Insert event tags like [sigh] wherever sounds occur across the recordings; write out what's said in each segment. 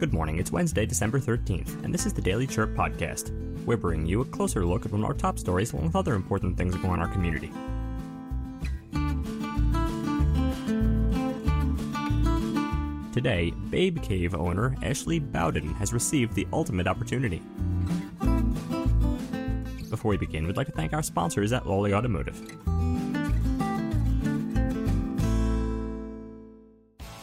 Good morning. It's Wednesday, December 13th, and this is the Daily Chirp Podcast. We're bringing you a closer look at one of our top stories along with other important things going on in our community. Today, Babe Cave owner Ashley Bowden has received the ultimate opportunity. Before we begin, we'd like to thank our sponsors at Lawley Automotive.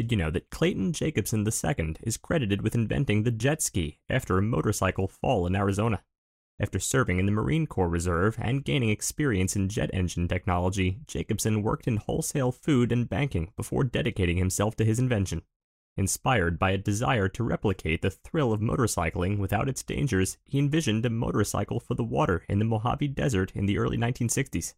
Did you know that Clayton Jacobson II is credited with inventing the jet ski after a motorcycle fall in Arizona? After serving in the Marine Corps Reserve and gaining experience in jet engine technology, Jacobson worked in wholesale food and banking before dedicating himself to his invention. Inspired by a desire to replicate the thrill of motorcycling without its dangers, he envisioned a motorcycle for the water in the Mojave Desert in the early 1960s.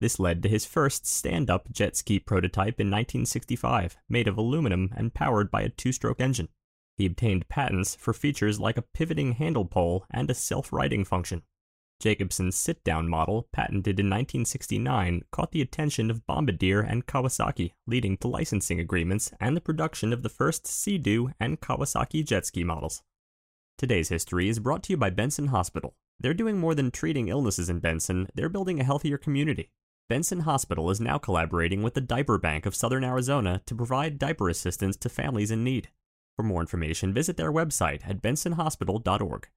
This led to his first stand up jet ski prototype in 1965, made of aluminum and powered by a two stroke engine. He obtained patents for features like a pivoting handle pole and a self righting function. Jacobson's sit down model, patented in 1969, caught the attention of Bombardier and Kawasaki, leading to licensing agreements and the production of the first Sea-Doo and Kawasaki jet ski models. Today's history is brought to you by Benson Hospital. They're doing more than treating illnesses in Benson, they're building a healthier community. Benson Hospital is now collaborating with the Diaper Bank of Southern Arizona to provide diaper assistance to families in need. For more information, visit their website at bensonhospital.org.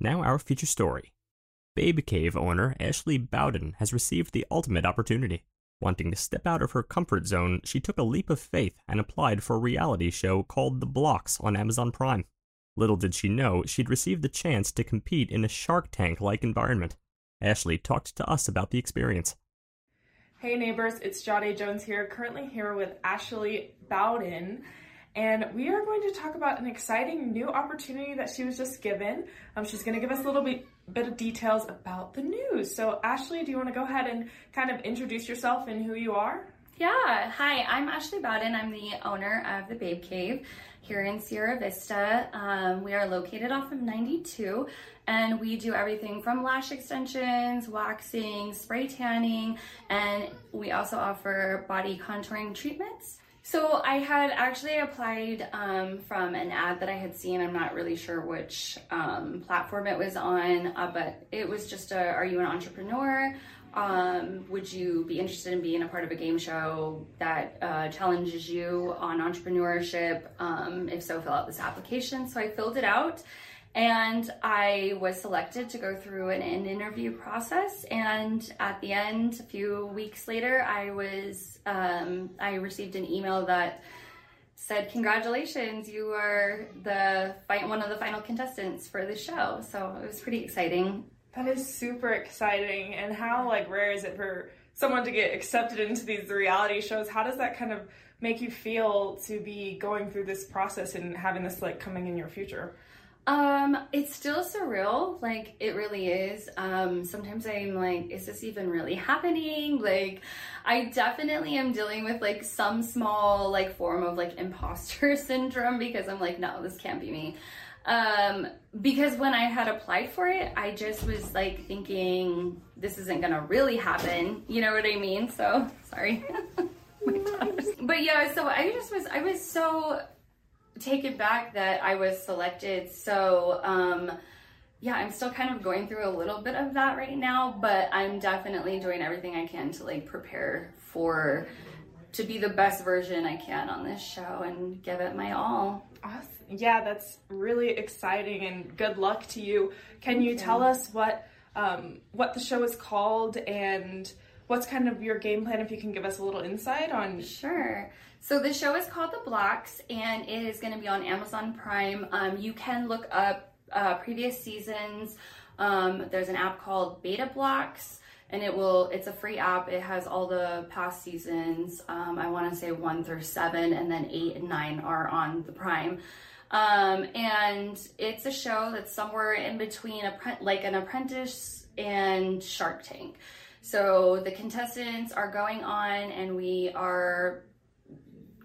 Now, our feature story. Babe Cave owner Ashley Bowden has received the ultimate opportunity. Wanting to step out of her comfort zone, she took a leap of faith and applied for a reality show called The Blocks on Amazon Prime. Little did she know she'd receive the chance to compete in a Shark Tank like environment. Ashley talked to us about the experience. Hey neighbors, it's Jade Jones here, currently here with Ashley Bowden, and we are going to talk about an exciting new opportunity that she was just given. Um, she's going to give us a little bit, bit of details about the news. So, Ashley, do you want to go ahead and kind of introduce yourself and who you are? Yeah, hi, I'm Ashley Bowden. I'm the owner of the Babe Cave here in Sierra Vista. Um, we are located off of 92 and we do everything from lash extensions, waxing, spray tanning, and we also offer body contouring treatments. So I had actually applied um, from an ad that I had seen. I'm not really sure which um, platform it was on, uh, but it was just a, are you an entrepreneur? Um, would you be interested in being a part of a game show that uh, challenges you on entrepreneurship? Um, if so, fill out this application. So I filled it out and I was selected to go through an, an interview process. And at the end, a few weeks later, I was um, I received an email that said, "Congratulations, you are the one of the final contestants for the show." So it was pretty exciting. That is super exciting. And how like rare is it for someone to get accepted into these reality shows? How does that kind of make you feel to be going through this process and having this like coming in your future? Um, it's still surreal. Like it really is. Um, sometimes I'm like, is this even really happening? Like, I definitely am dealing with like some small like form of like imposter [laughs] syndrome because I'm like, no, this can't be me. Um, because when I had applied for it, I just was like thinking this isn't gonna really happen. You know what I mean? So sorry. [laughs] but yeah, so I just was I was so taken back that I was selected. So um yeah, I'm still kind of going through a little bit of that right now, but I'm definitely doing everything I can to like prepare for to be the best version I can on this show and give it my all. Awesome. Yeah, that's really exciting and good luck to you. Can you tell us what um, what the show is called and what's kind of your game plan if you can give us a little insight on Sure. So the show is called The Blocks and it is going to be on Amazon Prime. Um, you can look up uh, previous seasons. Um, there's an app called Beta Blocks and it will it's a free app. It has all the past seasons. Um, i want to say one through seven and then eight and nine are on the prime. Um, and it's a show that's somewhere in between a like an apprentice and shark tank. So the contestants are going on and we are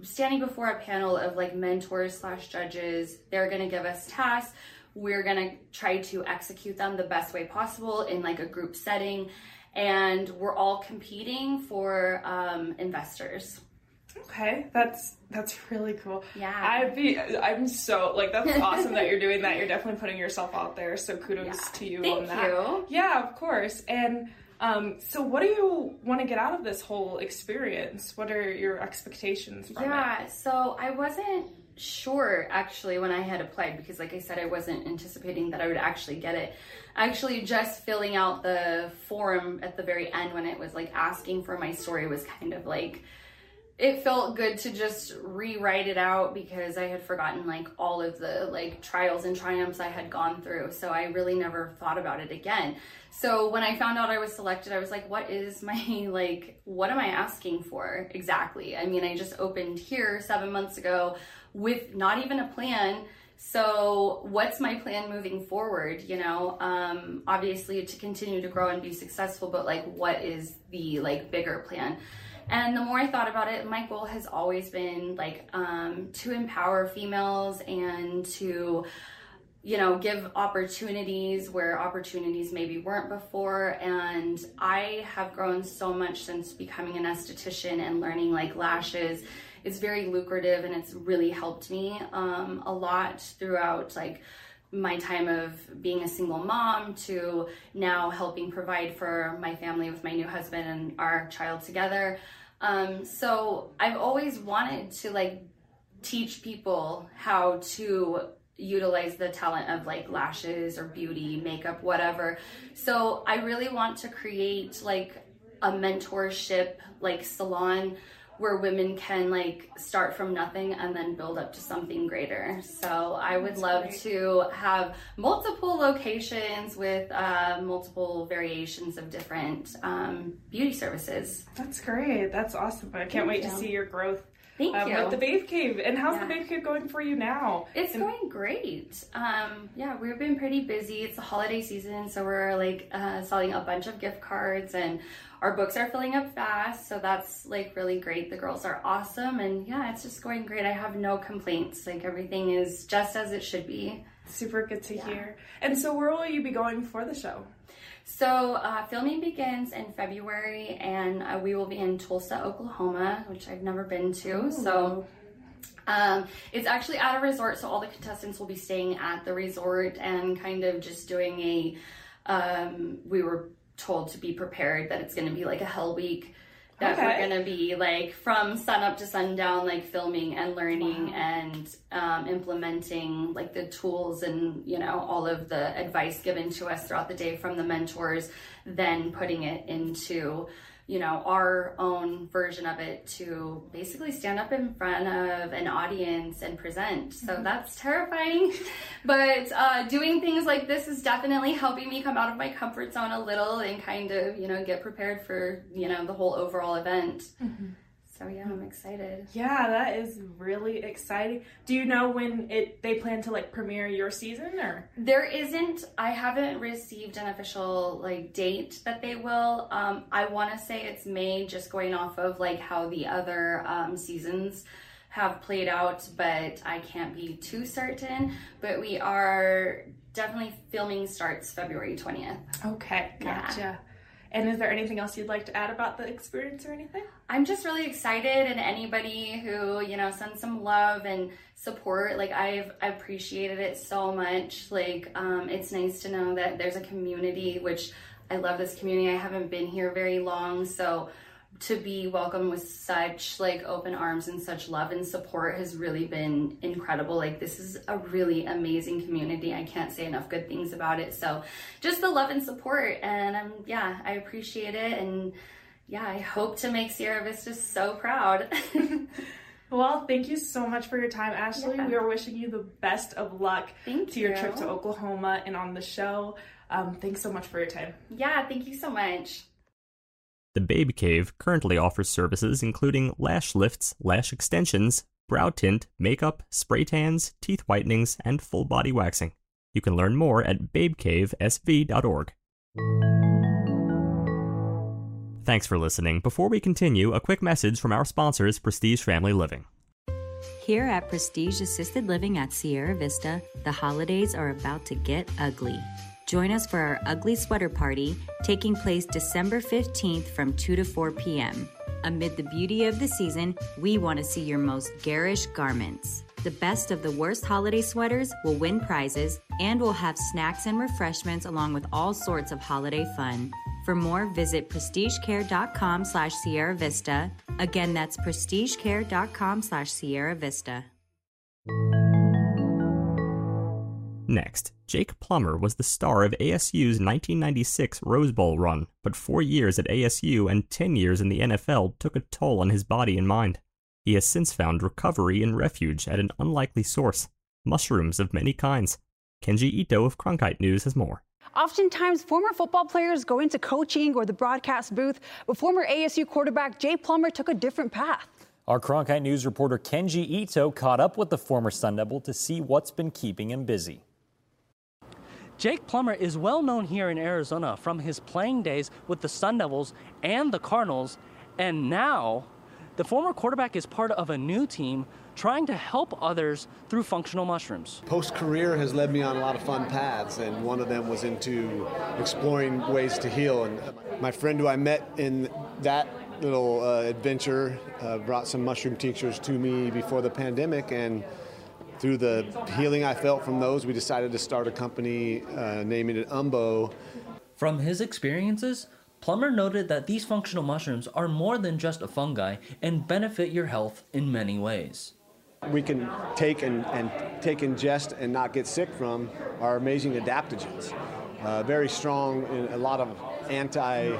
standing before a panel of like mentors slash judges. They're going to give us tasks. We're going to try to execute them the best way possible in like a group setting and we're all competing for um, investors. Okay, that's that's really cool. Yeah, I'd be. I'm so like that's [laughs] awesome that you're doing that. You're definitely putting yourself out there. So kudos yeah. to you Thank on that. You. Yeah, of course. And um, so, what do you want to get out of this whole experience? What are your expectations from yeah, it? Yeah, so I wasn't sure actually when I had applied because, like I said, I wasn't anticipating that I would actually get it. Actually, just filling out the form at the very end when it was like asking for my story was kind of like it felt good to just rewrite it out because I had forgotten like all of the like trials and triumphs I had gone through. So I really never thought about it again. So when I found out I was selected, I was like, what is my [laughs] like what am I asking for exactly? I mean, I just opened here 7 months ago with not even a plan. So what's my plan moving forward, you know? Um obviously to continue to grow and be successful, but like what is the like bigger plan? And the more I thought about it, my goal has always been like um, to empower females and to, you know, give opportunities where opportunities maybe weren't before. And I have grown so much since becoming an esthetician and learning like lashes. It's very lucrative and it's really helped me um, a lot throughout like my time of being a single mom to now helping provide for my family with my new husband and our child together. Um, so I've always wanted to like teach people how to utilize the talent of like lashes or beauty, makeup, whatever. So I really want to create like a mentorship like salon where women can like start from nothing and then build up to something greater. So I would That's love great. to have multiple locations with uh, multiple variations of different um, beauty services. That's great. That's awesome. I can't Thank wait you. to see your growth. Thank um, you. With the Babe Cave. And how's yeah. the Babe Cave going for you now? It's and- going great. Um, yeah, we've been pretty busy. It's the holiday season, so we're like uh, selling a bunch of gift cards and our books are filling up fast, so that's like really great. The girls are awesome, and yeah, it's just going great. I have no complaints. Like everything is just as it should be. Super good to yeah. hear. And so, where will you be going for the show? So, uh, filming begins in February, and uh, we will be in Tulsa, Oklahoma, which I've never been to. Ooh. So, um, it's actually at a resort, so all the contestants will be staying at the resort and kind of just doing a. Um, we were told to be prepared that it's going to be like a hell week that okay. we're going to be like from sun up to sundown like filming and learning wow. and um, implementing like the tools and you know all of the advice given to us throughout the day from the mentors then putting it into you know, our own version of it to basically stand up in front of an audience and present. So mm-hmm. that's terrifying. [laughs] but uh, doing things like this is definitely helping me come out of my comfort zone a little and kind of, you know, get prepared for, you know, the whole overall event. Mm-hmm. So yeah, I'm excited. Yeah, that is really exciting. Do you know when it they plan to like premiere your season or? There isn't. I haven't received an official like date that they will. Um, I want to say it's May, just going off of like how the other um, seasons have played out, but I can't be too certain. But we are definitely filming starts February 20th. Okay, gotcha. Yeah. And is there anything else you'd like to add about the experience or anything? I'm just really excited and anybody who, you know, sends some love and support, like I've appreciated it so much. Like um, it's nice to know that there's a community, which I love this community. I haven't been here very long, so to be welcomed with such like open arms and such love and support has really been incredible like this is a really amazing community i can't say enough good things about it so just the love and support and um yeah i appreciate it and yeah i hope to make sierra vista so proud [laughs] Well, thank you so much for your time, Ashley. Yeah. We are wishing you the best of luck thank to you. your trip to Oklahoma and on the show. Um, thanks so much for your time. Yeah, thank you so much. The Babe Cave currently offers services including lash lifts, lash extensions, brow tint, makeup, spray tans, teeth whitenings, and full body waxing. You can learn more at babecavesv.org. Thanks for listening. Before we continue, a quick message from our sponsors, Prestige Family Living. Here at Prestige Assisted Living at Sierra Vista, the holidays are about to get ugly. Join us for our Ugly Sweater Party taking place December 15th from 2 to 4 p.m. Amid the beauty of the season, we want to see your most garish garments. The best of the worst holiday sweaters will win prizes, and we'll have snacks and refreshments along with all sorts of holiday fun. For more, visit prestigecare.com slash Sierra Vista. Again, that's prestigecare.com slash Sierra Vista. Next, Jake Plummer was the star of ASU's 1996 Rose Bowl run, but four years at ASU and 10 years in the NFL took a toll on his body and mind. He has since found recovery and refuge at an unlikely source mushrooms of many kinds. Kenji Ito of Cronkite News has more. Oftentimes, former football players go into coaching or the broadcast booth, but former ASU quarterback Jay Plummer took a different path. Our Cronkite News reporter Kenji Ito caught up with the former Sun Devil to see what's been keeping him busy. Jake Plummer is well known here in Arizona from his playing days with the Sun Devils and the Cardinals, and now the former quarterback is part of a new team trying to help others through functional mushrooms. Post career has led me on a lot of fun paths, and one of them was into exploring ways to heal. And my friend who I met in that little uh, adventure uh, brought some mushroom tinctures to me before the pandemic, and through the healing I felt from those, we decided to start a company, uh, naming it Umbo. From his experiences, Plummer noted that these functional mushrooms are more than just a fungi and benefit your health in many ways. We can take and, and take ingest and not get sick from our amazing adaptogens. Uh, very strong in a lot of anti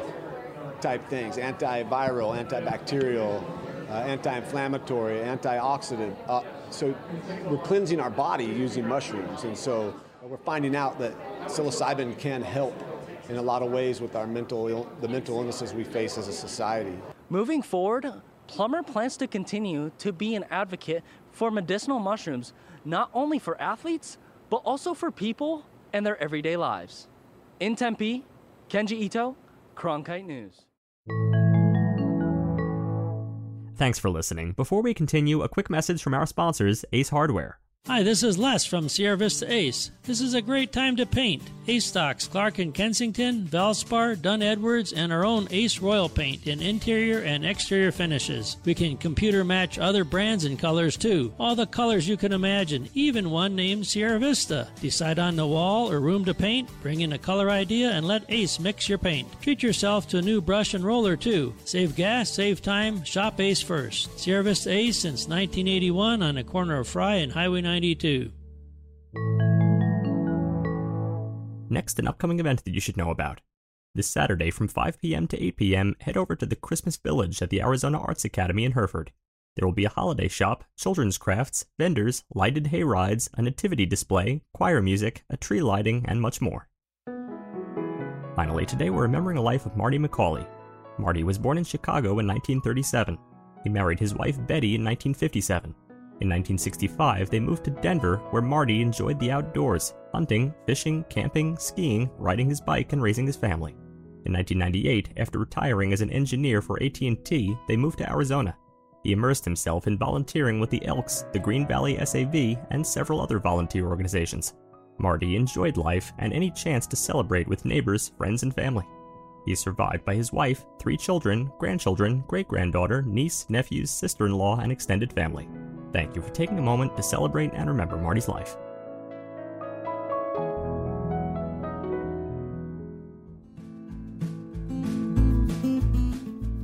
type things, antiviral, antibacterial, uh, anti-inflammatory, antioxidant. Uh, so we're cleansing our body using mushrooms, and so we're finding out that psilocybin can help in a lot of ways with our mental Ill- the mental illnesses we face as a society. Moving forward, Plummer plans to continue to be an advocate for medicinal mushrooms, not only for athletes, but also for people and their everyday lives. In Tempe, Kenji Ito, Cronkite News. Thanks for listening. Before we continue, a quick message from our sponsors, Ace Hardware. Hi, this is Les from Sierra Vista Ace. This is a great time to paint. Ace stocks Clark and Kensington, Valspar, Dunn Edwards, and our own Ace Royal paint in interior and exterior finishes. We can computer match other brands and colors too. All the colors you can imagine, even one named Sierra Vista. Decide on the wall or room to paint, bring in a color idea, and let Ace mix your paint. Treat yourself to a new brush and roller too. Save gas, save time, shop Ace first. Sierra Vista Ace since 1981 on the corner of Fry and Highway 92. Next, an upcoming event that you should know about. This Saturday from 5 p.m. to 8 p.m., head over to the Christmas Village at the Arizona Arts Academy in Hereford. There will be a holiday shop, children's crafts, vendors, lighted hay rides, a nativity display, choir music, a tree lighting, and much more. Finally, today we're remembering the life of Marty McCauley. Marty was born in Chicago in 1937. He married his wife Betty in 1957. In 1965, they moved to Denver, where Marty enjoyed the outdoors, hunting, fishing, camping, skiing, riding his bike, and raising his family. In 1998, after retiring as an engineer for AT&T, they moved to Arizona. He immersed himself in volunteering with the Elks, the Green Valley SAV, and several other volunteer organizations. Marty enjoyed life and any chance to celebrate with neighbors, friends, and family. He is survived by his wife, three children, grandchildren, great granddaughter, niece, nephews, sister in law, and extended family. Thank you for taking a moment to celebrate and remember Marty's life.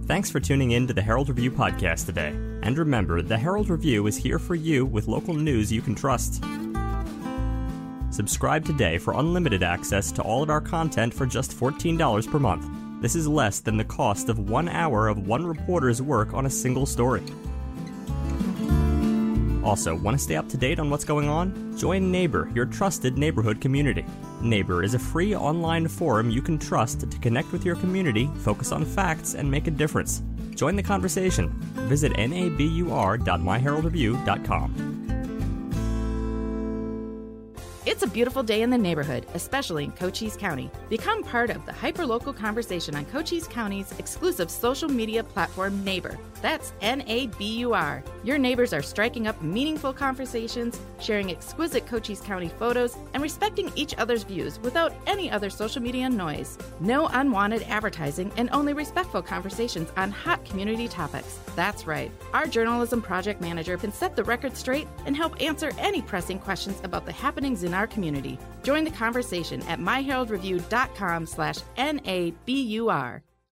Thanks for tuning in to the Herald Review podcast today. And remember, the Herald Review is here for you with local news you can trust. Subscribe today for unlimited access to all of our content for just $14 per month. This is less than the cost of one hour of one reporter's work on a single story. Also, want to stay up to date on what's going on? Join Nabur, your trusted neighborhood community. Nabur is a free online forum you can trust to connect with your community, focus on facts, and make a difference. Join the conversation. Visit nabur.myheraldreview.com. It's a beautiful day in the neighborhood, especially in Cochise County. Become part of the hyperlocal conversation on Cochise County's exclusive social media platform, Nabur. That's N A B U R. Your neighbors are striking up meaningful conversations, sharing exquisite Cochise County photos, and respecting each other's views without any other social media noise. No unwanted advertising and only respectful conversations on hot community topics. That's right. Our journalism project manager can set the record straight and help answer any pressing questions about the happenings in our community. Join the conversation at myheraldreview.com slash N-A-B-U-R.